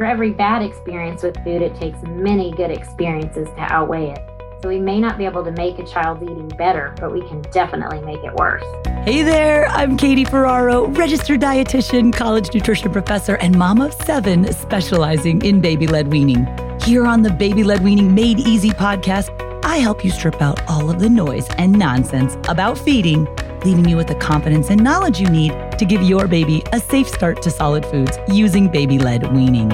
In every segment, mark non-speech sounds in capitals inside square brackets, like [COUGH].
For every bad experience with food, it takes many good experiences to outweigh it. So we may not be able to make a child's eating better, but we can definitely make it worse. Hey there, I'm Katie Ferraro, registered dietitian, college nutrition professor, and mom of seven specializing in baby led weaning. Here on the Baby Led Weaning Made Easy podcast, I help you strip out all of the noise and nonsense about feeding, leaving you with the confidence and knowledge you need to give your baby a safe start to solid foods using baby led weaning.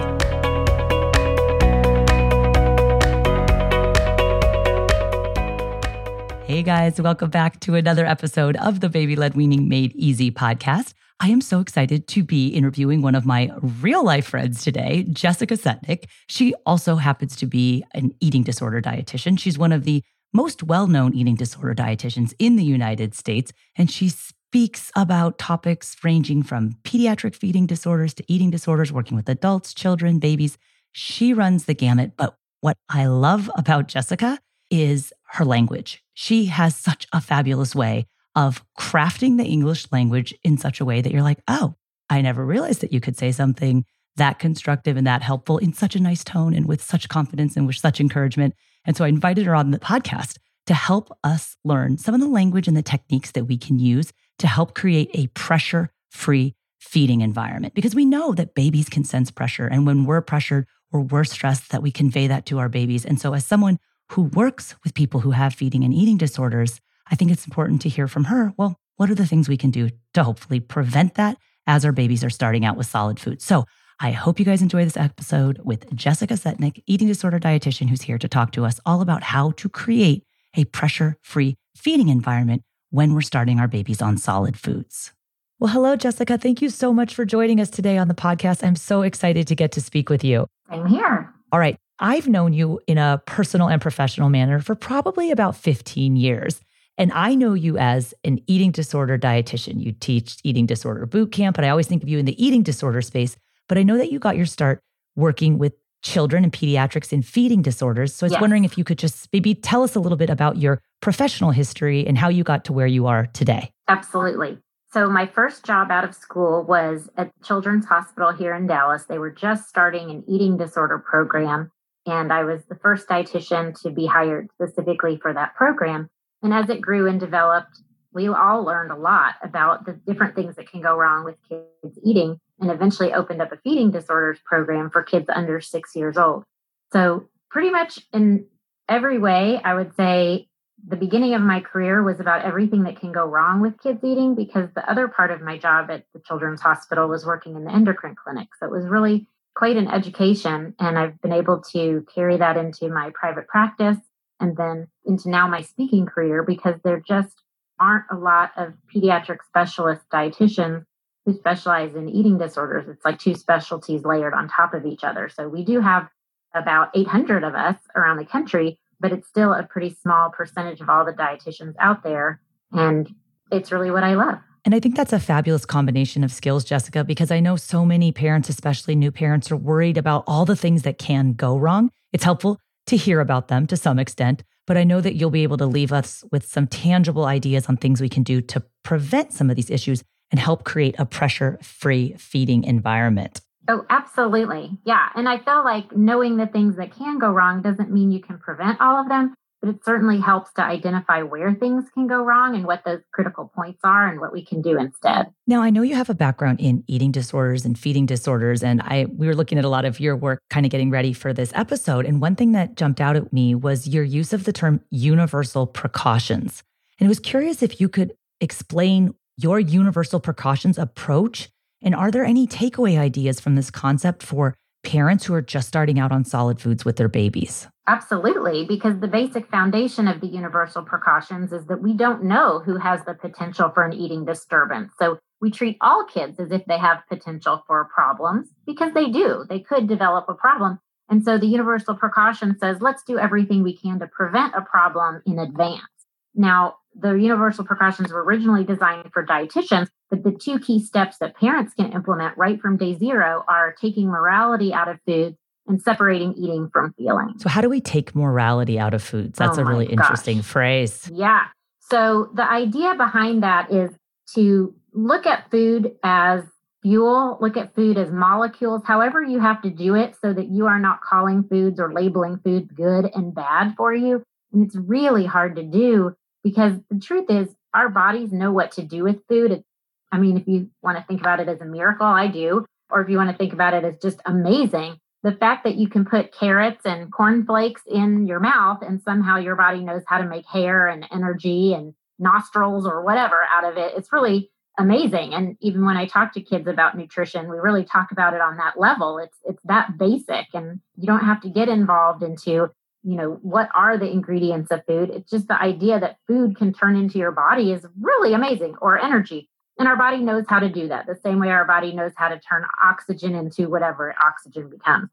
Guys, welcome back to another episode of the Baby Led Weaning Made Easy podcast. I am so excited to be interviewing one of my real life friends today, Jessica Setnick. She also happens to be an eating disorder dietitian. She's one of the most well known eating disorder dietitians in the United States, and she speaks about topics ranging from pediatric feeding disorders to eating disorders, working with adults, children, babies. She runs the gamut. But what I love about Jessica is her language. She has such a fabulous way of crafting the English language in such a way that you're like, oh, I never realized that you could say something that constructive and that helpful in such a nice tone and with such confidence and with such encouragement. And so I invited her on the podcast to help us learn some of the language and the techniques that we can use to help create a pressure free feeding environment because we know that babies can sense pressure. And when we're pressured or we're stressed, that we convey that to our babies. And so, as someone who works with people who have feeding and eating disorders, I think it's important to hear from her. Well, what are the things we can do to hopefully prevent that as our babies are starting out with solid food? So I hope you guys enjoy this episode with Jessica Setnick, eating disorder dietitian, who's here to talk to us all about how to create a pressure free feeding environment when we're starting our babies on solid foods. Well, hello, Jessica. Thank you so much for joining us today on the podcast. I'm so excited to get to speak with you. I'm here. All right. I've known you in a personal and professional manner for probably about 15 years. And I know you as an eating disorder dietitian. You teach eating disorder boot camp, but I always think of you in the eating disorder space. But I know that you got your start working with children and pediatrics in feeding disorders. So I was yes. wondering if you could just maybe tell us a little bit about your professional history and how you got to where you are today. Absolutely. So, my first job out of school was at Children's Hospital here in Dallas. They were just starting an eating disorder program and I was the first dietitian to be hired specifically for that program. And as it grew and developed, we all learned a lot about the different things that can go wrong with kids eating and eventually opened up a feeding disorders program for kids under six years old. So, pretty much in every way, I would say the beginning of my career was about everything that can go wrong with kids eating because the other part of my job at the Children's Hospital was working in the endocrine clinic. So, it was really quite an education and I've been able to carry that into my private practice and then into now my speaking career because there just aren't a lot of pediatric specialist dietitians who specialize in eating disorders. It's like two specialties layered on top of each other. So we do have about 800 of us around the country, but it's still a pretty small percentage of all the dietitians out there. And it's really what I love. And I think that's a fabulous combination of skills, Jessica, because I know so many parents, especially new parents, are worried about all the things that can go wrong. It's helpful to hear about them to some extent, but I know that you'll be able to leave us with some tangible ideas on things we can do to prevent some of these issues and help create a pressure free feeding environment. Oh, absolutely. Yeah. And I feel like knowing the things that can go wrong doesn't mean you can prevent all of them, but it certainly helps to identify where things can go wrong and what those critical points are and what we can do instead. Now, I know you have a background in eating disorders and feeding disorders and I we were looking at a lot of your work kind of getting ready for this episode and one thing that jumped out at me was your use of the term universal precautions. And I was curious if you could explain your universal precautions approach and are there any takeaway ideas from this concept for parents who are just starting out on solid foods with their babies? Absolutely, because the basic foundation of the universal precautions is that we don't know who has the potential for an eating disturbance. So we treat all kids as if they have potential for problems because they do. They could develop a problem. And so the universal precaution says, let's do everything we can to prevent a problem in advance. Now, the universal precautions were originally designed for dietitians, but the two key steps that parents can implement right from day zero are taking morality out of foods and separating eating from feeling. So, how do we take morality out of foods? That's oh a really gosh. interesting phrase. Yeah. So, the idea behind that is to look at food as fuel, look at food as molecules, however you have to do it so that you are not calling foods or labeling foods good and bad for you. And it's really hard to do because the truth is, our bodies know what to do with food. It's, I mean, if you want to think about it as a miracle, I do. Or if you want to think about it as just amazing, the fact that you can put carrots and cornflakes in your mouth and somehow your body knows how to make hair and energy and nostrils or whatever out of it, it's really amazing. And even when I talk to kids about nutrition, we really talk about it on that level. It's it's that basic and you don't have to get involved into you know what are the ingredients of food it's just the idea that food can turn into your body is really amazing or energy and our body knows how to do that the same way our body knows how to turn oxygen into whatever oxygen becomes.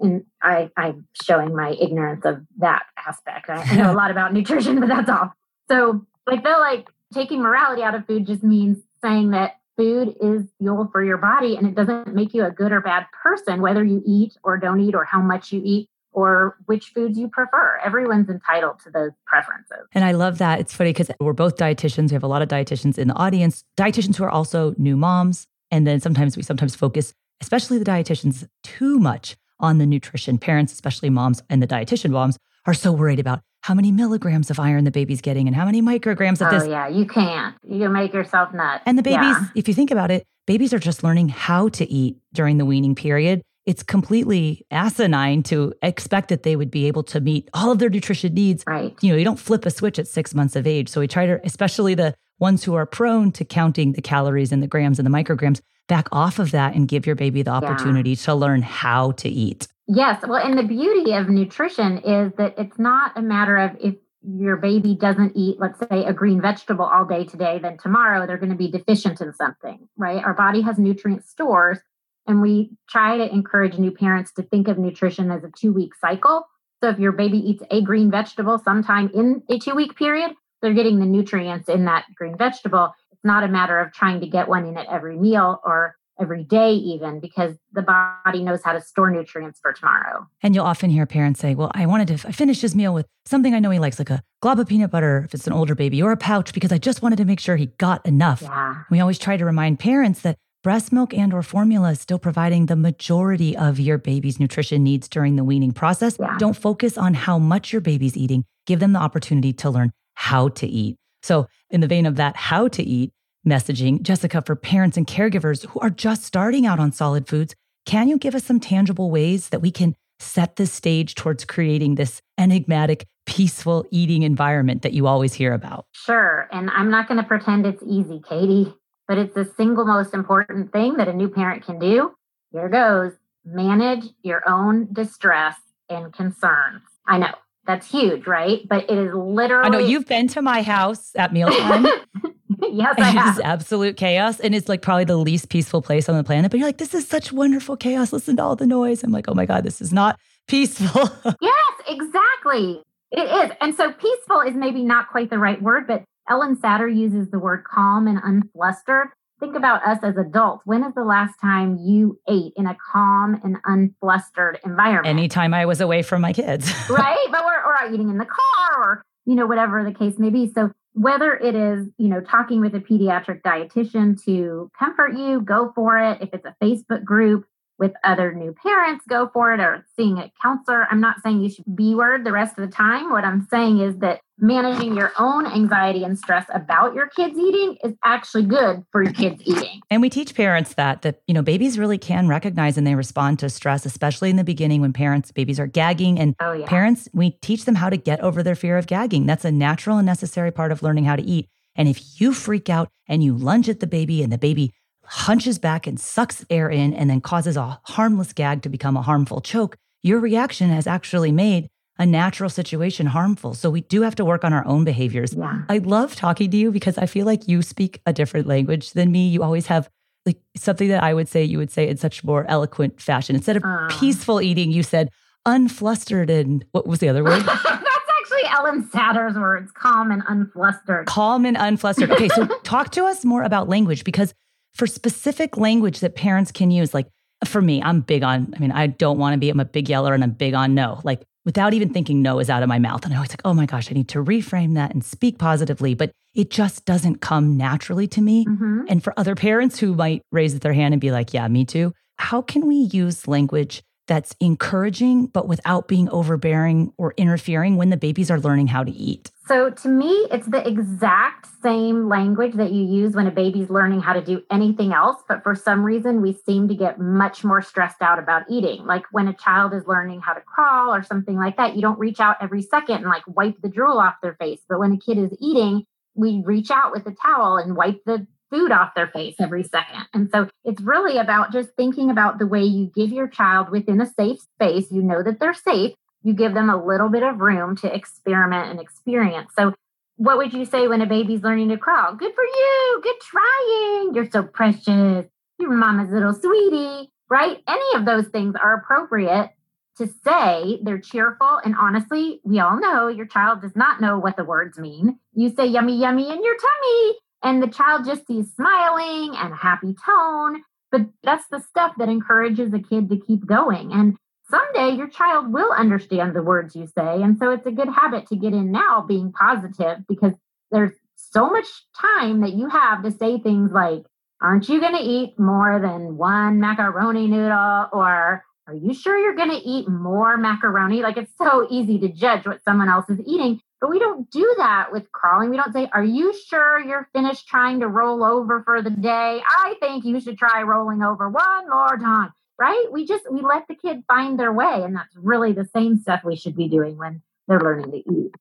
And I, i'm showing my ignorance of that aspect. I, I know a [LAUGHS] lot about nutrition but that's all. So i feel like taking morality out of food just means saying that food is fuel for your body and it doesn't make you a good or bad person whether you eat or don't eat or how much you eat or which foods you prefer. Everyone's entitled to those preferences. And I love that. It's funny because we're both dietitians. We have a lot of dietitians in the audience, dietitians who are also new moms. And then sometimes we sometimes focus, especially the dietitians, too much on the nutrition. Parents, especially moms and the dietitian moms, are so worried about how many milligrams of iron the baby's getting and how many micrograms of oh, this. yeah, you can't. You can make yourself nuts. And the babies, Yeah. if you think about it, babies are just learning how to eat during the weaning period. It's completely asinine to expect that they would be able to meet all of their nutrition needs. Right. You know, you don't flip a switch at six months of age. So we try to, especially the ones who are prone to counting the calories and the grams and the micrograms, back off of that and give your baby the opportunity to learn how to eat. Yes. Well, and the beauty of nutrition is that it's not a matter of if your baby doesn't eat, let's say, a green vegetable all day today, then tomorrow they're going to be deficient in something, right? Our body has nutrient stores. And we try to encourage new parents to think of nutrition as a two week cycle. So if your baby eats a green vegetable sometime in a two week period, they're getting the nutrients in that green vegetable. It's not a matter of trying to get one in at every meal or every day, even because the body knows how to store nutrients for tomorrow. And you'll often hear parents say, Well, I wanted to I finished his meal with something I know he likes, like a glob of peanut butter if it's an older baby, or a pouch, because I just wanted to make sure he got enough. Yeah. We always try to remind parents that breast milk and or formula is still providing the majority of your baby's nutrition needs during the weaning process. Yeah. Don't focus on how much your baby's eating. Give them the opportunity to learn how to eat. So, in the vein of that how to eat messaging, Jessica, for parents and caregivers who are just starting out on solid foods, can you give us some tangible ways that we can set the stage towards creating this enigmatic, peaceful eating environment that you always hear about? Sure. And I'm not going to pretend it's easy, Katie, but it's the single most important thing that a new parent can do. Here goes manage your own distress and concerns. I know that's huge, right? But it is literally. I know you've been to my house at mealtime. [LAUGHS] yes, I have. is absolute chaos. And it's like probably the least peaceful place on the planet. But you're like, this is such wonderful chaos. Listen to all the noise. I'm like, oh my God, this is not peaceful. [LAUGHS] Yes, exactly. It is. And so peaceful is maybe not quite the right word, but Ellen Satter uses the word calm and unflustered. Think about us as adults. When is the last time you ate in a calm and unflustered environment? Anytime I was away from my kids. [LAUGHS] right? But we're or eating in the car or, you know, whatever the case may be. So whether it is, you know, talking with a pediatric dietitian to comfort you, go for it. If it's a Facebook group with other new parents, go for it, or seeing a counselor. I'm not saying you should B word the rest of the time. What I'm saying is that managing your own anxiety and stress about your kids eating is actually good for your kids eating. And we teach parents that that you know babies really can recognize and they respond to stress, especially in the beginning when parents babies are gagging and oh, yeah. parents we teach them how to get over their fear of gagging. That's a natural and necessary part of learning how to eat. And if you freak out and you lunge at the baby and the baby hunches back and sucks air in and then causes a harmless gag to become a harmful choke, your reaction has actually made a natural situation harmful. So we do have to work on our own behaviors. Yeah. I love talking to you because I feel like you speak a different language than me. You always have like something that I would say you would say in such more eloquent fashion. Instead of Uh. peaceful eating, you said unflustered and what was the other word? [LAUGHS] That's actually Ellen Satter's words calm and unflustered. Calm and unflustered. Okay, so [LAUGHS] talk to us more about language because for specific language that parents can use, like for me, I'm big on, I mean, I don't want to be, I'm a big yeller and I'm big on no. Like without even thinking no is out of my mouth. And I always like, oh my gosh, I need to reframe that and speak positively. But it just doesn't come naturally to me. Mhm. And for other parents who might raise their hand and be like, yeah, me too, how can we use language that's encouraging, but without being overbearing or interfering when the babies are learning how to eat? So to me, it's the exact same language that you use when a baby's learning how to do anything else. But for some reason, we seem to get much more stressed out about eating. Like when a child is learning how to crawl or something like that, you don't reach out every second and like wipe the drool off their face. But when a kid is eating, we reach out with a towel and wipe the food off their face every second. And so it's really about just thinking about the way you give your child within a safe space. You know that they're safe. You give them a little bit of room to experiment and experience. So, what would you say when a baby's learning to crawl? Good for you. Good trying. You're so precious. You're mama's little sweetie, right? Any of those things are appropriate to say. They're cheerful. And honestly, we all know your child does not know what the words mean. You say yummy, yummy in your tummy, and the child just sees smiling and a happy tone. But that's the stuff that encourages a kid to keep going. And someday your child will understand the words you say. And so it's a good habit to get in now being positive because there's so much time that you have to say things like, Aren't you going to eat more than one macaroni noodle? Or are you sure you're going to eat more macaroni? Like it's so easy to judge what someone else is eating. But we don't do that with crawling. We don't say, Are you sure you're finished trying to roll over for the day? I think you should try rolling over one more time. Right? We just we let the kid find their way. And that's really the same stuff we should be doing when they're learning to eat.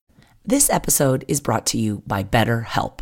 This episode is brought to you by BetterHelp.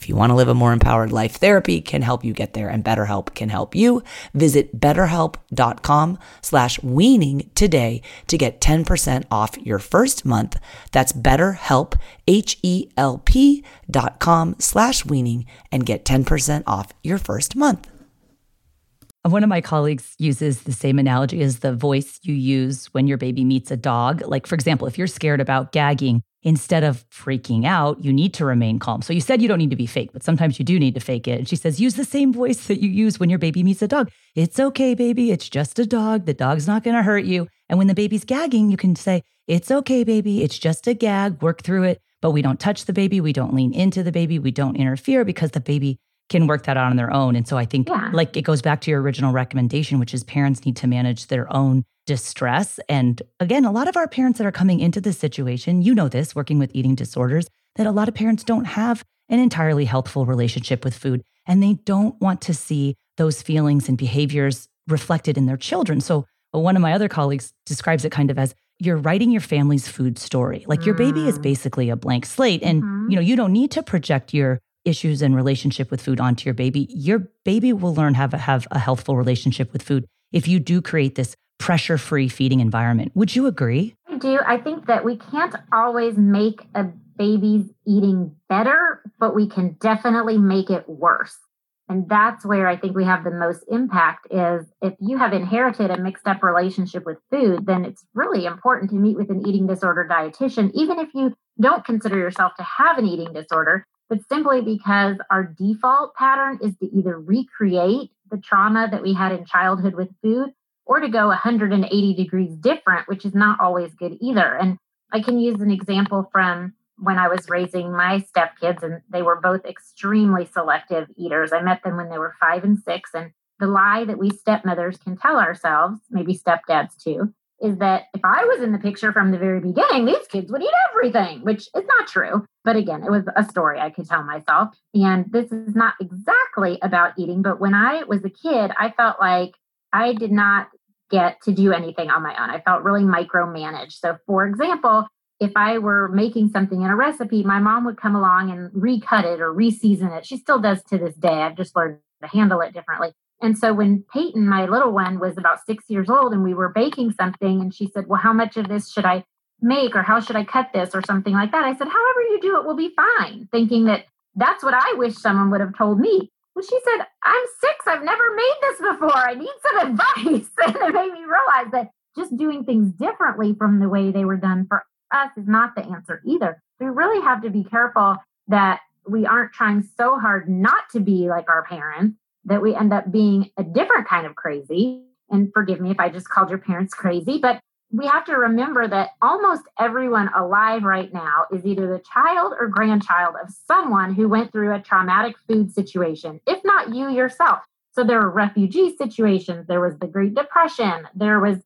If you want to live a more empowered life, therapy can help you get there and BetterHelp can help you. Visit betterhelp.com slash weaning today to get 10% off your first month. That's betterhelp, H-E-L-P dot com slash weaning and get 10% off your first month. One of my colleagues uses the same analogy as the voice you use when your baby meets a dog. Like, for example, if you're scared about gagging, instead of freaking out, you need to remain calm. So you said you don't need to be fake, but sometimes you do need to fake it. And she says, use the same voice that you use when your baby meets a dog. It's okay, baby. It's just a dog. The dog's not going to hurt you. And when the baby's gagging, you can say, it's okay, baby. It's just a gag. Work through it. But we don't touch the baby. We don't lean into the baby. We don't interfere because the baby can work that out on their own. And so I think Yeah. like it goes back to your original recommendation, which is parents need to manage their own distress. And again, a lot of our parents that are coming into this situation, you know this, working with eating disorders, that a lot of parents don't have an entirely healthful relationship with food and they don't want to see those feelings and behaviors reflected in their children. So uh, one of my other colleagues describes it kind of as you're writing your family's food story. Like your baby is Mm. basically a blank slate and Mhm. you know, you don't need to project your issues and relationship with food onto your baby. Your baby will learn how to have a healthful relationship with food if you do create this pressure free feeding environment. Would you agree? I do. I think that we can't always make a baby's eating better, but we can definitely make it worse. And that's where I think we have the most impact is if you have inherited a mixed up relationship with food, then it's really important to meet with an eating disorder dietitian, even if you don't consider yourself to have an eating disorder, but simply because our default pattern is to either recreate the trauma that we had in childhood with food or to go 180 degrees different, which is not always good either. And I can use an example from when I was raising my stepkids, and they were both extremely selective eaters. I met them when they were five and six. And the lie that we stepmothers can tell ourselves, maybe stepdads too, is that if I was in the picture from the very beginning, these kids would eat everything, which is not true. But again, it was a story I could tell myself. And this is not exactly about eating. But when I was a kid, I felt like I did not get to do anything on my own. I felt really micromanaged. So, for example, if I were making something in a recipe, my mom would come along and recut it or reseason it. She still does to this day. I've just learned to handle it differently. And so when Peyton, my little one, was about six years old and we were baking something, and she said, Well, how much of this should I make or how should I cut this or something like that? I said, However you do it will be fine, thinking that that's what I wish someone would have told me. Well, she said, I'm six. I've never made this before. I need some [LAUGHS] advice. and it made me realize that just doing things differently from the way they were done for us is not the answer either. We really have to be careful that we aren't trying so hard not to be like our parents that we end up being a different kind of crazy. And forgive me if I just called your parents crazy, but we have to remember that almost everyone alive right now is either the child or grandchild of someone who went through a traumatic food situation, if not you yourself. So there are refugee situations, there was the Great Depression, there was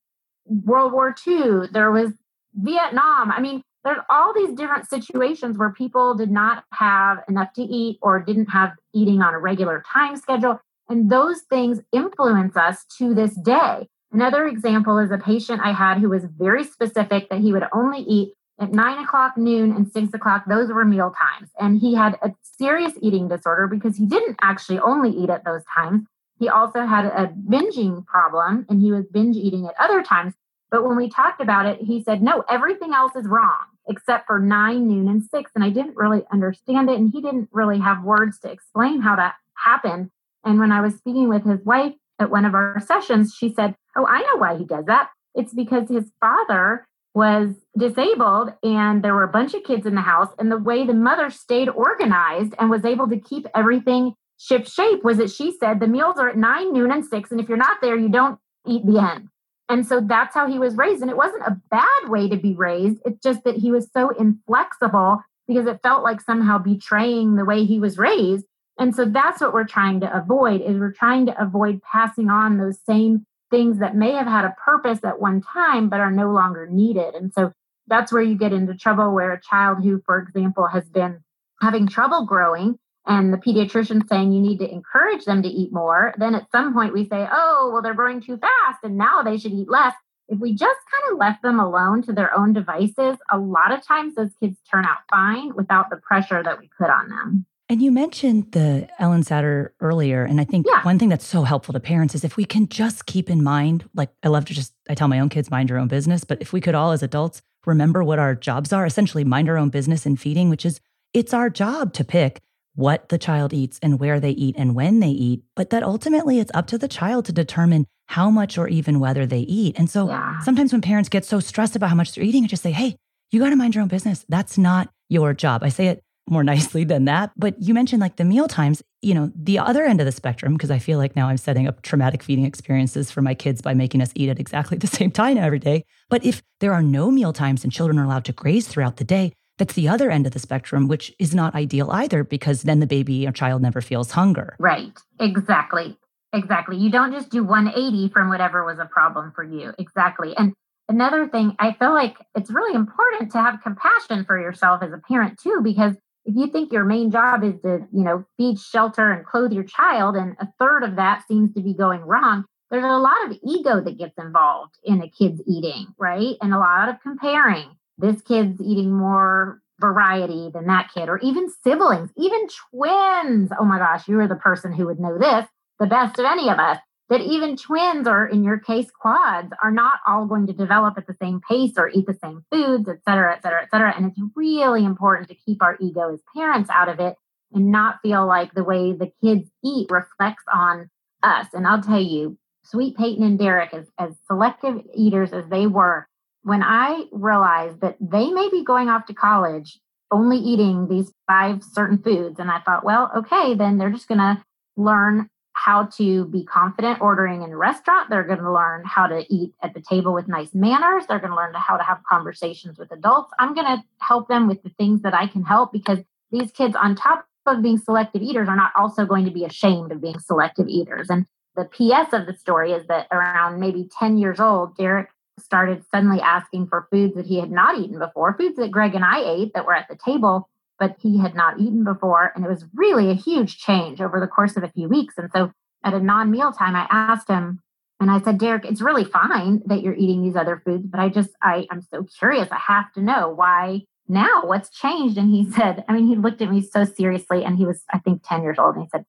World War II, there was Vietnam. I mean, there's all these different situations where people did not have enough to eat or didn't have eating on a regular time schedule. And those things influence us to this day. Another example is a patient I had who was very specific that he would only eat at nine o'clock, noon, and six o'clock. Those were meal times. And he had a serious eating disorder because he didn't actually only eat at those times. He also had a binging problem and he was binge eating at other times. But when we talked about it, he said, no, everything else is wrong except for nine, noon, and six. And I didn't really understand it. And he didn't really have words to explain how that happened. And when I was speaking with his wife at one of our sessions, she said, Oh, I know why he does that. It's because his father was disabled and there were a bunch of kids in the house. And the way the mother stayed organized and was able to keep everything ship shape was that she said the meals are at nine, noon, and six. And if you're not there, you don't eat the end. And so that's how he was raised. And it wasn't a bad way to be raised. It's just that he was so inflexible because it felt like somehow betraying the way he was raised. And so that's what we're trying to avoid is we're trying to avoid passing on those same things that may have had a purpose at one time but are no longer needed. And so that's where you get into trouble where a child who for example has been having trouble growing and the pediatrician saying you need to encourage them to eat more, then at some point we say, oh, well, they're growing too fast and now they should eat less. If we just kind of left them alone to their own devices, a lot of times those kids turn out fine without the pressure that we put on them. And you mentioned the Ellen Satter earlier. And I think yeah. one thing that's so helpful to parents is if we can just keep in mind, like I love to just, I tell my own kids, mind your own business. But if we could all as adults remember what our jobs are, essentially mind our own business in feeding, which is it's our job to pick what the child eats and where they eat and when they eat, but that ultimately it's up to the child to determine how much or even whether they eat. And so yeah. sometimes when parents get so stressed about how much they're eating, I just say, hey, you got to mind your own business. That's not your job. I say it more nicely than that. But you mentioned like the meal times, you know, the other end of the spectrum, because I feel like now I'm setting up traumatic feeding experiences for my kids by making us eat at exactly [LAUGHS] the same time every day. But if there are no meal times and children are allowed to graze throughout the day, that's the other end of the spectrum, which is not ideal either, because then the baby or child never feels hunger. Right. Exactly. Exactly. You don't just do 180 from whatever was a problem for you. Exactly. And another thing, I feel like it's really important to have compassion for yourself as a parent too, because if you think your main job is to, you know, feed, shelter, and clothe your child, and a third of that seems to be going wrong, there's a lot of ego that gets involved in a kid's eating, right? And a lot of comparing this kid's eating more variety than that kid, or even siblings, even twins. Oh my gosh, you are the person who would know this the best of any of us. That even twins or in your case quads are not all going to develop at the same pace or eat the same foods et cetera et cetera et cetera. And it's really important to keep our ego as parents out of it and not feel like the way the kids eat reflects on us. And i'll tell you sweet peyton and derek as, as selective eaters as they were when i realized that they may be going off to college only eating these five certain foods and i thought well okay then they're just going to learn how to be confident ordering in a restaurant. They're going to learn how to eat at the table with nice manners. They're going to learn how to have conversations with adults. I'm going to help them with the things that I can help because these kids, on top of being selective eaters, are not also going to be ashamed of being selective eaters. And the PS of the story is that around maybe 10 years old, Derek started suddenly asking for foods that he had not eaten before, foods that Greg and I ate that were at the table but he had not eaten before. And it was really a huge change over the course of a few weeks. And so at a non meal time, I asked him, and I said, Derek, it's really fine that you're eating these other foods, but I just, I, I'm so curious. I have to know why now, what's changed? And he [LAUGHS] said, I mean, he looked at me so seriously, and he was, I think, 10 years old. And he said,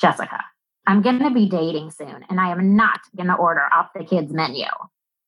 Jessica, I'm going to be dating soon, and I am not going to order off the kids' menu.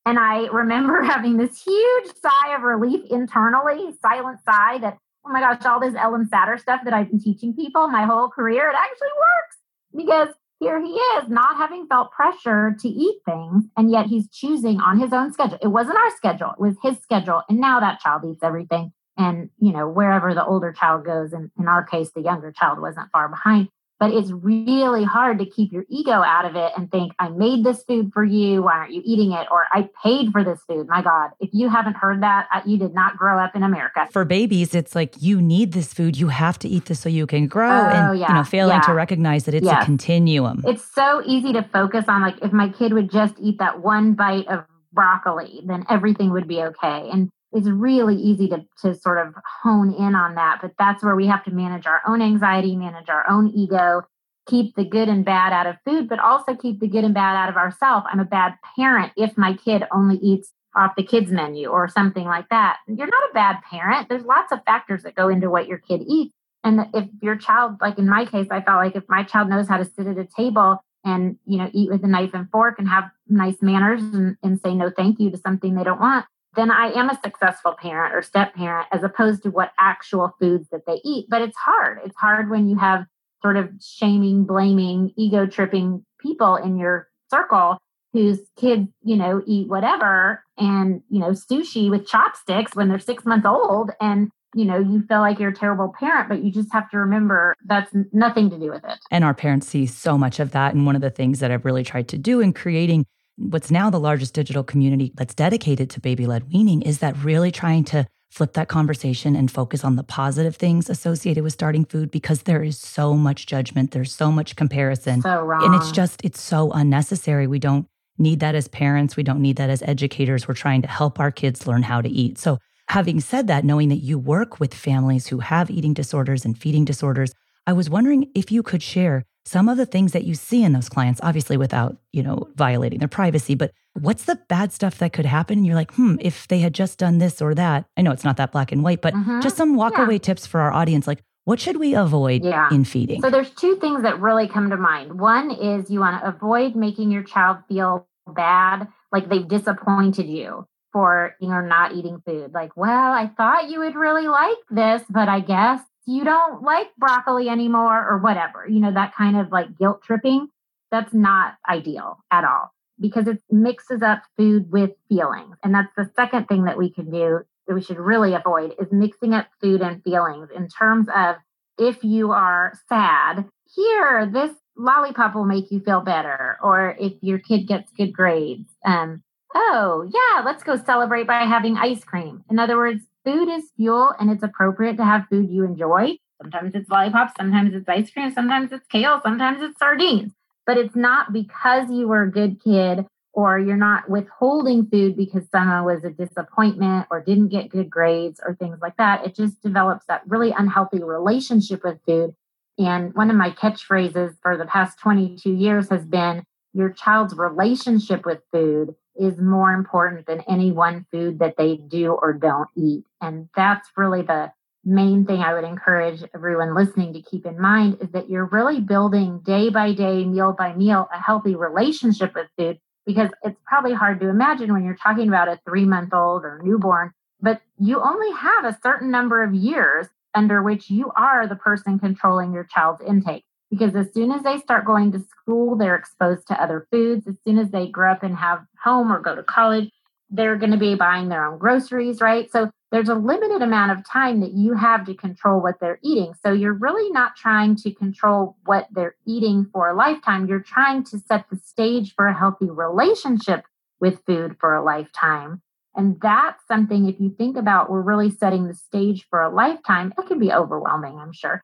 And I remember [LAUGHS] having this huge sigh of relief internally, silent sigh that oh my gosh, all this Ellen Satter stuff that I've been teaching people my whole career, it actually works because here he is not having felt pressure to eat things and yet he's choosing on his own schedule. It wasn't our schedule it was his schedule and now that child eats everything and you know wherever the older child goes and in our case the younger child wasn't far behind but it's really hard to keep your ego out of it and think, I made this food for you. Why aren't you eating it? Or I paid for this food. My God, if you haven't heard that, uh, you did not grow up in America. For babies, it's like you need this food. You have to eat this so you can grow. Oh, and, yeah, you know, failing yeah. to recognize that it's yes. a continuum. It's so easy to focus on, like, if my kid would just eat that one bite of broccoli, then everything would be okay. And it's really easy to, to sort of hone in on that. But that's where we have to manage our own anxiety, manage our own ego, keep the good and bad out of food, but also keep the good and bad out of ourselves. I'm a bad parent if my kid only eats off the kids menu or something like that. You're not a bad parent. There's lots of factors that go into what your kid eats. And if your child, like in my case, I felt like if my child knows how to sit at a table and, you know, eat with a knife and fork and have nice manners and, and say no thank you to something they don't want, then I am a successful parent or step parent as opposed to what actual foods that they eat. But it's hard. It's hard when you have sort of shaming, blaming, ego tripping people in your circle whose kids, you know, eat whatever and, you know, sushi with chopsticks when they're six months old. And, you know, you feel like you're a terrible parent, but you just have to remember that's nothing to do with it. And our parents see so much of that. And one of the things that I've really tried to do in creating what's now the largest digital community that's dedicated to baby led weaning is that really trying to flip that conversation and focus on the positive things associated with starting food because there is so much judgment, there's so much comparison. So. And it's just, it's so unnecessary. We don't need that as parents, we don't need that as educators. We're trying to help our kids learn how to eat. So, having said that, knowing that you work with families who have eating disorders and feeding disorders, I was wondering if you could share some of the things that you see in those clients, obviously without, you know, violating their privacy, but what's the bad stuff that could happen? And you're like, hmm, if they had just done this or that. I know it's not that black and white, but mm-hmm. just some walk away yeah. tips for our audience. Like, what should we avoid yeah. in feeding? So there's two things that really come to mind. One is you want to avoid making your child feel bad, like they've disappointed you for you know not eating food. Like, well, I thought you would really like this, but I guess you don't like broccoli anymore or whatever, you know, that kind of like guilt tripping, that's not ideal at all because it mixes up food with feelings. And that's the second thing that we can do that we should really avoid is mixing up food and feelings in terms of if you are sad, here, this lollipop will make you feel better. Or if your kid gets good grades, um, oh, yeah, let's go celebrate by having ice cream. In other words, food is fuel and it's appropriate to have food you enjoy. Sometimes it's lollipops, sometimes it's ice cream, sometimes it's kale, sometimes it's sardines. But it's not because you were a good kid or you're not withholding food because someone was a disappointment or didn't get good grades or things like that. It just develops that really unhealthy relationship with food. And one of my catchphrases for the past 22 years has been your child's relationship with food is more important than any one food that they do or don't eat. And that's really the main thing I would encourage everyone listening to keep in mind is that you're really building day by day, meal by meal, a healthy relationship with food because it's probably hard to imagine when you're talking about a three month old or newborn, but you only have a certain number of years under which you are the person controlling your child's intake. Because as soon as they start going to school, they're exposed to other foods. As soon as they grow up and have home or go to college, they're going to be buying their own groceries, right? So there's a limited amount of time that you have to control what they're eating. So you're really not trying to control what they're eating for a lifetime. You're trying to set the stage for a healthy relationship with food for a lifetime. And that's something, if you think about, we're really setting the stage for a lifetime, it can be overwhelming, I'm sure.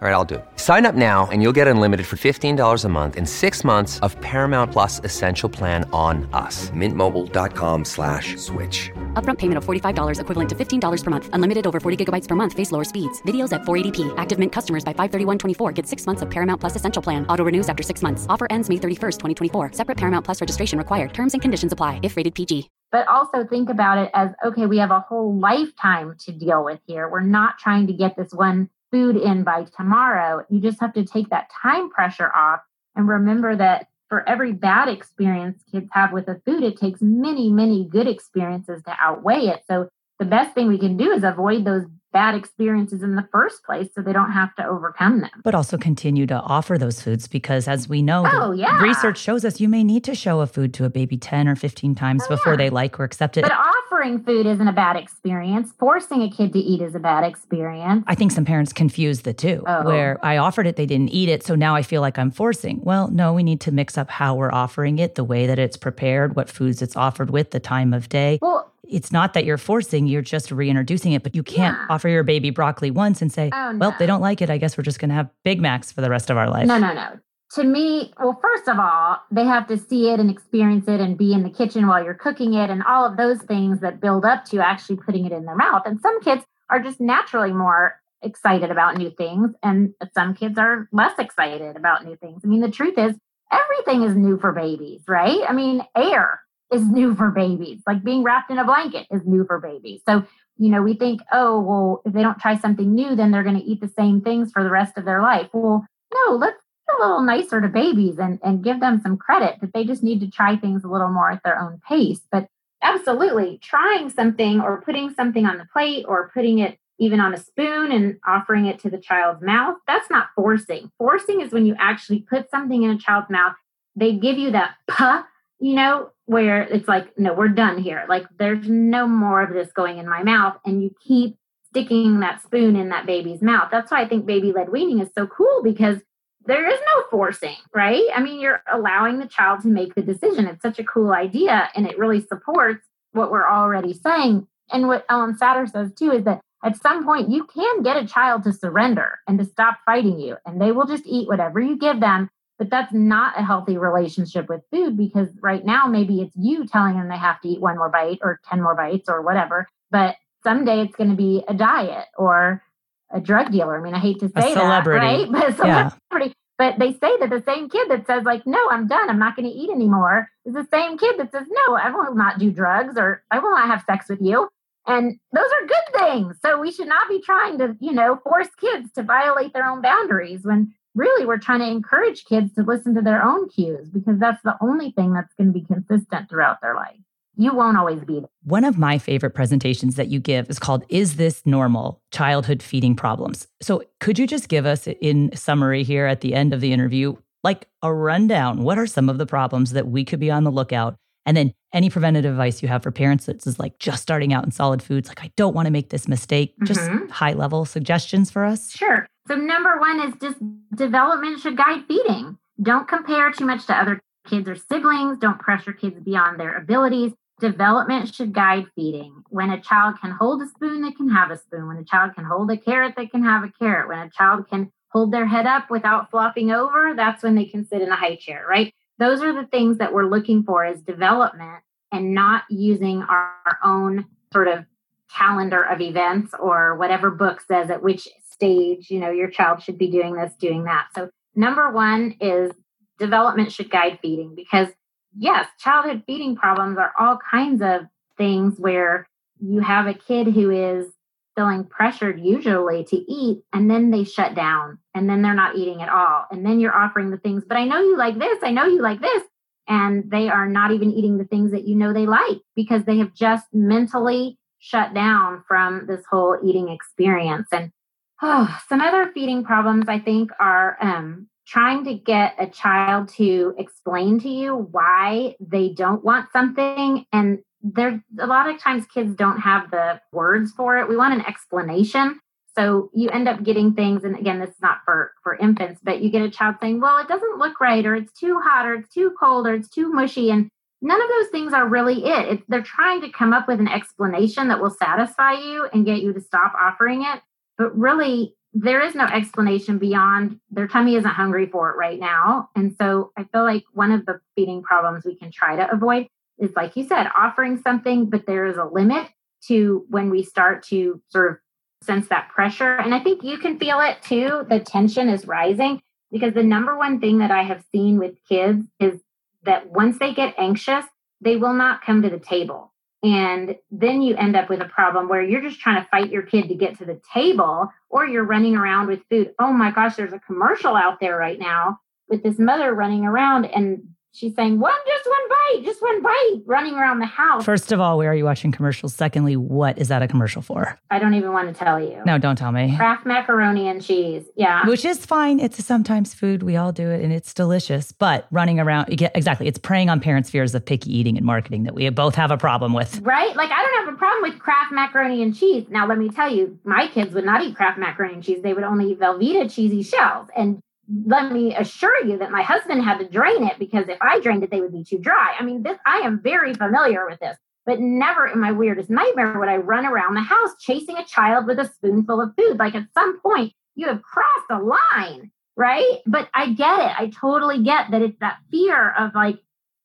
All right, I'll do it. Sign up now and you'll get unlimited for $15 a month in six months of Paramount Plus Essential Plan on us. Mintmobile.com slash switch. Upfront payment of $45 equivalent to $15 per month. Unlimited over 40 gigabytes per month. Face lower speeds. Videos at 480p. Active Mint customers by 531.24 get six months of Paramount Plus Essential Plan. Auto renews after six months. Offer ends May 31st, 2024. Separate Paramount Plus registration required. Terms and conditions apply if rated PG. But also think about it as, okay, we have a whole lifetime to deal with here. We're not trying to get this one food in by tomorrow. You just have to take that time pressure off and remember that for every bad experience kids have with a food, it takes many, many good experiences to outweigh it. So the best thing we can do is avoid those bad experiences in the first place so they don't have to overcome them. But also continue to offer those foods because, as we know, oh, yeah. research shows us you may need to show a food to a baby 10 or 15 times oh, before yeah. they like or accept it. But offering food isn't a bad experience. Forcing a kid to eat is a bad experience. I think some parents confuse the two, oh. where I offered it, they didn't eat it. So now I feel like I'm forcing. Well, no, we need to mix up how we're offering it, the way that it's prepared, what foods it's offered with, the time of day. Well, it's not that you're forcing, you're just reintroducing it, but you can't yeah. offer your baby broccoli once and say, oh, no. well, they don't like it. I guess we're just going to have Big Macs for the rest of our life. No, no, no. To me, well, first of all, they have to see it and experience it and be in the kitchen while you're cooking it and all of those things that build up to actually putting it in their mouth. And some kids are just naturally more excited about new things, and some kids are less excited about new things. I mean, the truth is, everything is new for babies, right? I mean, air is new for babies. Like being wrapped in a blanket is new for babies. So, you know, we think, oh, well, if they don't try something new, then they're going to eat the same things for the rest of their life. Well, no, let's be a little nicer to babies and, and give them some credit that they just need to try things a little more at their own pace. But absolutely, trying something or putting something on the plate or putting it even on a spoon and offering it to the child's mouth, that's not forcing. Forcing is when you actually put something in a child's mouth, they give you that puh you know, where it's like, no, we're done here. Like, there's no more of this going in my mouth. And you keep sticking that spoon in that baby's mouth. That's why I think baby led weaning is so cool because there is no forcing, right? I mean, you're allowing the child to make the decision. It's such a cool idea and it really supports what we're already saying. And what Ellen Satter says too is that at some point you can get a child to surrender and to stop fighting you, and they will just eat whatever you give them but that's not a healthy relationship with food because right now maybe it's you telling them they have to eat one more bite or 10 more bites or whatever. But someday it's going to be a diet or a drug dealer. I mean, I hate to say that, right? [LAUGHS] But celebrity. Yeah. But they say that the same kid that says, like, no, I'm done, I'm not going to eat anymore, is the same kid that says, no, I will not do drugs or I will not have sex with you. And those are good things. So we should not be trying to, you know, force kids to violate their own boundaries when really we're trying to encourage kids to listen to their own cues because that's the only thing that's going to be consistent throughout their life. You won't always be there. One of my favorite presentations that you give is called Is This Normal? Childhood Feeding Problems. So, could you just give us, in summary here at the end of the interview, like a rundown? What are some of the problems that we could be on the lookout? And then any preventative advice you have for parents that's is like just starting out in solid foods, like I don't want to make this mistake, just mm-hmm. high level suggestions for us? Sure. So, number one is just development should guide feeding. Don't compare too much to other kids or siblings. Don't pressure kids beyond their abilities. Development should guide feeding. When a child can hold a spoon, they can have a spoon. When a child can hold a carrot, they can have a carrot. When a child can hold their head up without flopping over, that's when they can sit in a high chair, right? Those are the things that we're looking for is development and not using our, our own sort of calendar of events or whatever book says at which stage, you know, your child should be doing this, doing that. So, number one is development should guide feeding because yes, childhood feeding problems are all kinds of things where you have a kid who is feeling pressured usually to eat and then they shut down and then they're not eating at all and then you're offering the things but i know you like this i know you like this and they are not even eating the things that you know they like because they have just mentally shut down from this whole eating experience and oh, some other feeding problems i think are um, trying to get a child to explain to you why they don't want something and there a lot of times kids don't have the words for it. We want an explanation. So you end up getting things and again this is not for for infants but you get a child saying well it doesn't look right or it's too hot or it's too cold or it's too mushy and none of those things are really it. They're trying to come up with an explanation that will satisfy you and get you to stop offering it but really there is no explanation beyond their tummy isn't hungry for it right now and so i feel like one of the feeding problems we can try to avoid is like you said, offering something, but there is a limit to when we start to sort of sense that pressure. And I think you can feel it too. The tension is rising because the number one thing that I have seen with kids is that once they get anxious, they will not come to the table. And then you end up with a problem where you're just trying to fight your kid to get to the table, or you're running around with food. Oh my gosh, there's a commercial out there right now with this mother running around and she's saying one just one bite just one bite running around the house. First of all where are you watching commercials? Secondly what is that a commercial for? I don't even want to tell you. No don't tell me. Kraft macaroni and cheese yeah. Which is fine. It's a sometimes food. We all do it and it's delicious. But running around exactly it's preying on parents fears of picky eating and marketing that we both have a problem with. Right? Like i don't have a problem with kraft macaroni and cheese. Now let me tell you my kids would not eat kraft macaroni and cheese. They would only eat velveeta cheesy shells. And let me assure you that my husband had to drain it because if I drained it, they would be too dry. I mean, this I am very familiar with this, but never in my weirdest nightmare would I run around the house chasing a child with a spoonful of food. Like at some point, you have crossed a line, right? But I get it. I totally get that it's that fear of like,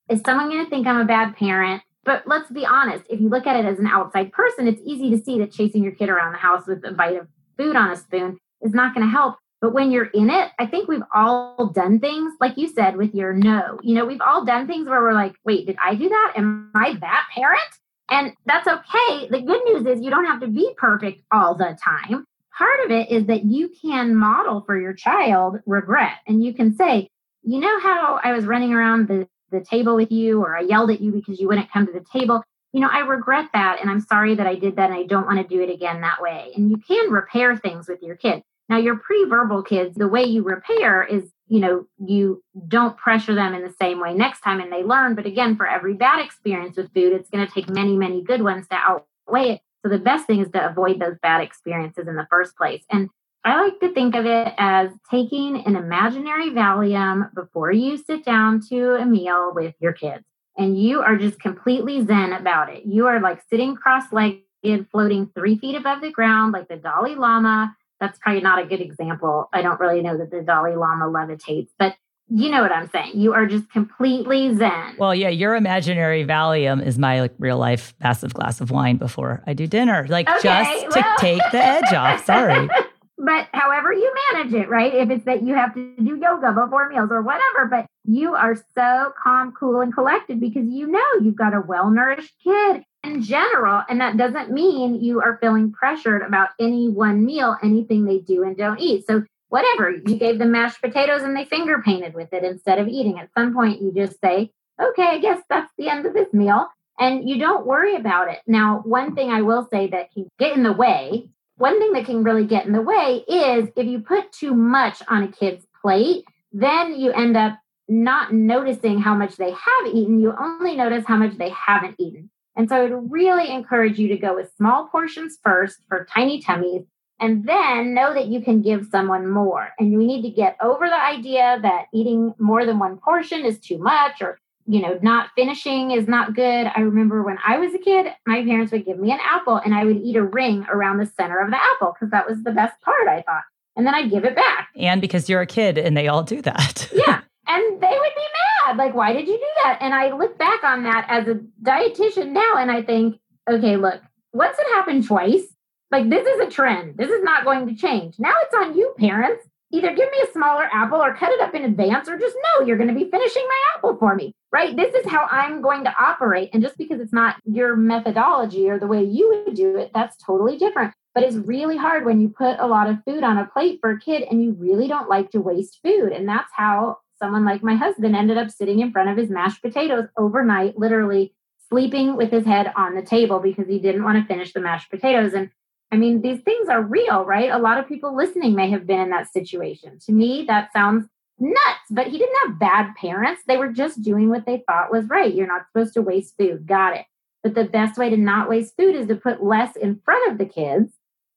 is someone going to think I'm a bad parent? But let's be honest, if you look at it as an outside person, it's easy to see that chasing your kid around the house with a bite of food on a spoon is not going to help. But when you're in it, I think we've all done things, like you said, with your no. You know, we've all done things where we're like, wait, did I do that? Am I that parent? And that's okay. The good news is you don't have to be perfect all the time. Part of it is that you can model for your child regret and you can say, you know how I was running around the, the table with you or I yelled at you because you wouldn't come to the table? You know, I regret that and I'm sorry that I did that and I don't want to do it again that way. And you can repair things with your kids. Now, your pre-verbal kids, the way you repair is, you know, you don't pressure them in the same way next time and they learn. But again, for every bad experience with food, it's going to take many, many good ones to outweigh it. So the best thing is to avoid those bad experiences in the first place. And I like to think of it as taking an imaginary Valium before you sit down to a meal with your kids. And you are just completely zen about it. You are like sitting cross legged, floating three feet above the ground like the Dalai Lama that's probably not a good example. I don't really know that the Dalai Lama levitates, but you know what I'm saying. You are just completely zen. Well, yeah, your imaginary Valium is my like real life massive glass of wine before I do dinner, like okay, just well. to take the edge off. Sorry. [LAUGHS] but however you manage it, right? If it's that you have to do yoga before meals or whatever, but you are so calm, cool, and collected because you know you've got a well nourished kid in general. And that doesn't mean you are feeling pressured about any one meal, anything they do and don't eat. So, whatever, you gave them mashed potatoes and they finger painted with it instead of eating. At some point, you just say, okay, I guess that's the end of this meal. And you don't worry about it. Now, one thing I will say that can get in the way, one thing that can really get in the way is if you put too much on a kid's plate, then you end up not noticing how much they have eaten. You only notice how much they haven't eaten. And so I would really encourage you to go with small portions first for tiny tummies, and then know that you can give someone more. And we need to get over the idea that eating more than one portion is too much or you know, not finishing is not good. I remember when I was a kid, my parents would give me an apple and I would eat a ring around the center of the apple because that was the best part, I thought. And then I'd give it back. And because you're a kid and they all do that. yeah. [LAUGHS] And they would be mad. Like, why did you do that? And I look back on that as a dietitian now and I think, okay, look, once it happened twice, like this is a trend. This is not going to change. Now it's on you, parents. either give me a smaller apple or cut it up in advance or just no, you're going to be finishing my apple for me, right? This is how I'm going to operate. And just because it's not your methodology or the way you would do it, that's totally different. But it's really hard when you put a lot of food on a plate for a kid and you really don't like to waste food. And that's how someone like my husband ended up sitting in front of his mashed potatoes overnight, literally sleeping with his head on the table because he didn't want to finish the mashed potatoes. And I mean, these things are real, right? A lot of people listening may have been in that situation. To me, that sounds nuts, but he didn't have bad parents. They were just doing what they thought was right. You're not supposed to waste food. Got it. But the best way to not waste food is to put less in front of the kids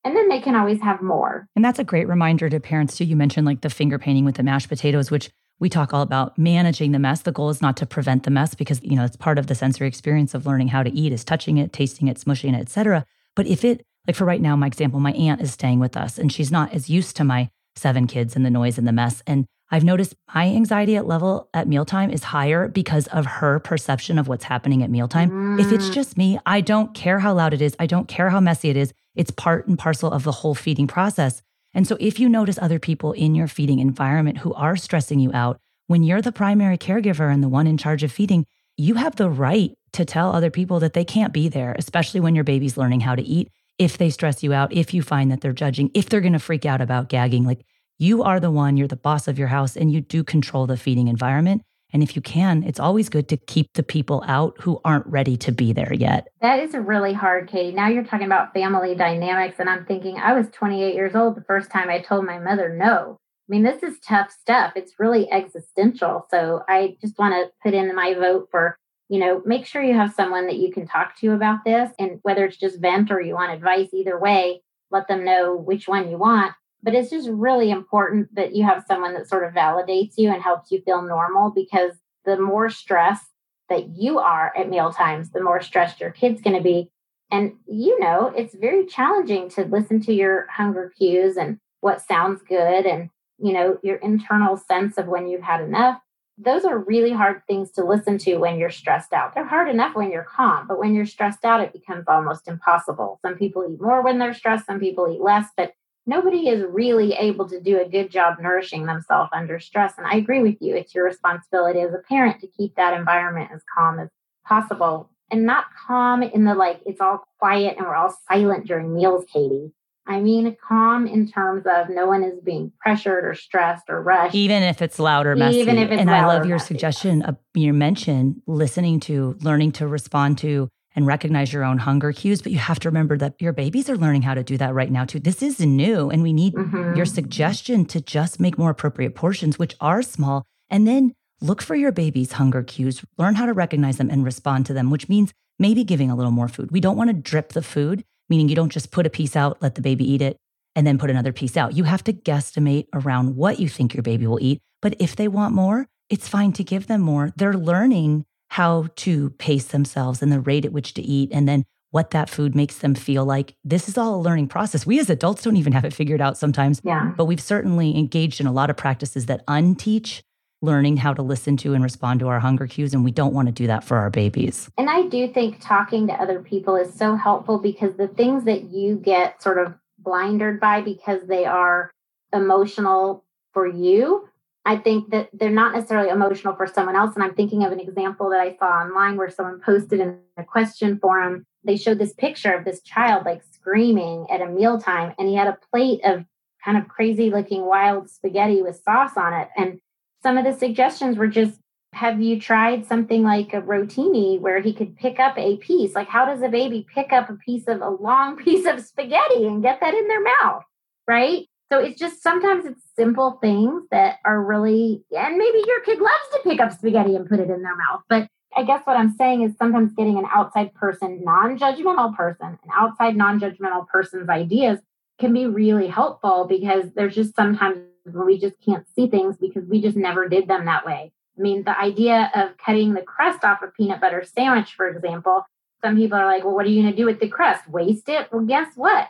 and then they can always have more. And that's a great reminder to parents too. You mentioned like the finger painting with the mashed potatoes, which we talk all about managing the mess. The goal is not to prevent the mess because you know it's part of the sensory experience of learning how to eat is touching it, tasting it, smushing it, etc. But if it like for right now, my example, my aunt is staying with us and she's not as used to my seven kids and the noise and the mess. And I've noticed my anxiety at level at mealtime is higher because of her perception of what's happening at mealtime. Mm. If it's mm. just me, I don't care how loud it is. I don't care how messy it is. It's part and parcel of the whole feeding process. And so if you notice other people in your feeding environment who are stressing you out, when you're the primary caregiver and the one in charge of feeding, you have the right to tell other people that they can't be there, especially when your baby's learning how to eat if they stress you out, if you find that they're judging, if they're going to freak out about gagging. Like you are the one, you're the boss of your house, and you do control the feeding environment. And if you can, it's always good to keep the people out who aren't ready to be there yet. That is really hard, Katie. Now you're talking about family dynamics, and I'm thinking I was 28 years old the first time I told my mother no. I mean, this is tough stuff. It's really existential. So I just want to put in my vote for you know, make sure you have someone that you can talk to about this. And whether it's just vent or you want advice, either way, let them know which one you want. But it's just really important that you have someone that sort of validates you and helps you feel normal because the more stress that you are at meal times, the more stressed your kid's going to be. And you know, it's very challenging to listen to your hunger cues and what sounds good and, you know, your internal sense of when you've had enough those are really hard things to listen to when you're stressed out. They're hard enough when you're calm, but when you're stressed out, it becomes almost impossible. Some people eat more when they're stressed, some people eat less, but nobody is really able to do a good job nourishing themselves under stress. And I agree with you. It's your responsibility as a parent to keep that environment as calm as possible and not calm in the like, it's all quiet and we're all silent during meals, Katie. I mean calm in terms of no one is being pressured or stressed or rushed. Even if it's loud or messy. Even if it's and I love your messy. suggestion of you mentioned listening to, learning to respond to and recognize your own hunger cues. But you have to remember that your babies are learning how to do that right now too. This is new. And we need mm-hmm. your suggestion to just make more appropriate portions, which are small. And then look for your baby's hunger cues, learn how to recognize them and respond to them, which means maybe giving a little more food. We don't want to drip the food meaning you don't just put a piece out, let the baby eat it, and then put another piece out. You have to guesstimate around what you think your baby will eat. But if they want more, it's fine to give them more. They're learning how to pace themselves and the rate at which to eat, and then what that food makes them feel like. This is all a learning process. We as adults don't even have it figured out sometimes. Yeah. But we've certainly engaged in a lot of practices that unteach learning how to listen to and respond to our hunger cues. And we don't want to do that for our babies. And I do think talking to other people is so helpful because the things that you get sort of blinded by because they are emotional for you, I think that they're not necessarily emotional for someone else. And I'm thinking of an example that I saw online where someone posted in a question forum. They showed this picture of this child like screaming at a mealtime, and he had a plate of kind of crazy looking wild spaghetti with sauce on it. And some of the suggestions were just have you tried something like a rotini where he could pick up a piece? Like, how does a baby pick up a piece of a long [LAUGHS] piece of spaghetti and get that in their mouth? Right. So it's just sometimes it's simple things that are really, and maybe your kid loves to pick up spaghetti and put it in their mouth. But I guess what I'm saying is sometimes getting an outside person, non judgmental person, an outside non judgmental person's ideas can be really helpful because there's just sometimes when we just can't see things because we just never did them that way. I mean, the idea of cutting the crust off a peanut butter sandwich, for example, some people are like, well, what are you going to do with the crust? Waste it? Well, guess what?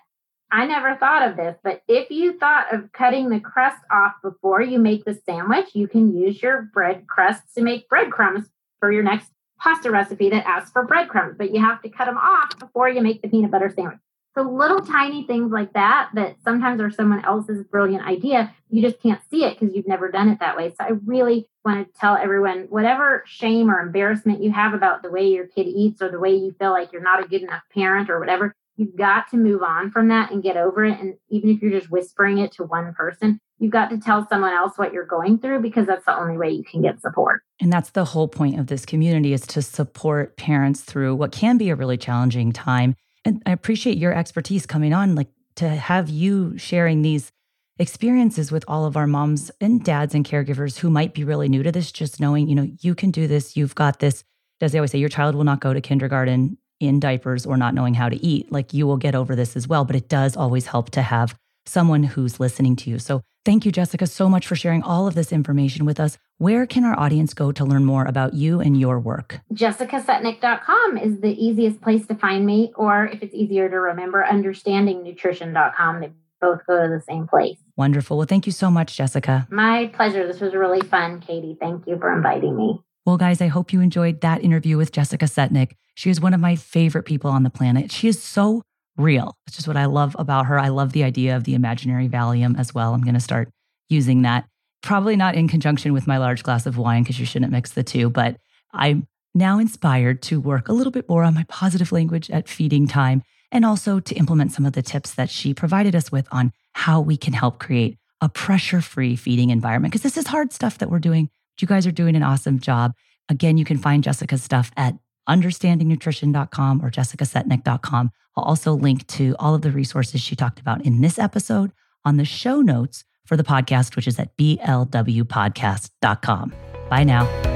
I never thought of this, but if you thought of cutting the crust off before you make the sandwich, you can use your bread crusts to make breadcrumbs for your next pasta recipe that asks for breadcrumbs, but you have to cut them off before you make the peanut butter sandwich. So little tiny things like that, that sometimes are someone else's brilliant idea, you just can't see it because you've never done it that way. So I really want to tell everyone whatever shame or embarrassment you have about the way your kid eats or the way you feel like you're not a good enough parent or whatever, you've got to move on from that and get over it. And even if you're just whispering it to one person, you've got to tell someone else what you're going through because that's the only way you can get support. And that's the whole point of this community is to support parents through what can be a really challenging time and I appreciate your expertise coming on, like to have you sharing these experiences with all of our moms and dads and caregivers who might be really new to this, just knowing, you know, you can do this, you've got this. As they always say, your child will not go to kindergarten in diapers or not knowing how to eat. Like you will get over this as well. But it does always help to have someone who's listening to you. So thank you, Jessica, so much for sharing all of this information with us. Where can our audience go to learn more about you and your work? JessicaSetnick.com is the easiest place to find me, or if it's easier to remember, understandingnutrition.com. They both go to the same place. Wonderful. Well, thank you so much, Jessica. My pleasure. This was really fun, Katie. Thank you for inviting me. Well, guys, I hope you enjoyed that interview with Jessica Setnick. She is one of my favorite people on the planet. She is so real. It's just what I love about her. I love the idea of the imaginary Valium as well. I'm going to start using that. Probably not in conjunction with my large glass of wine because you shouldn't mix the two, but I'm now inspired to work a little bit more on my positive language at feeding time and also to implement some of the tips that she provided us with on how we can help create a pressure free feeding environment. Because this is hard stuff that we're doing. You guys are doing an awesome job. Again, you can find Jessica's stuff at understandingnutrition.com or jessicasetnick.com. I'll also link to all of the resources she talked about in this episode on the show notes for the podcast, which is at blwpodcast.com. Bye now.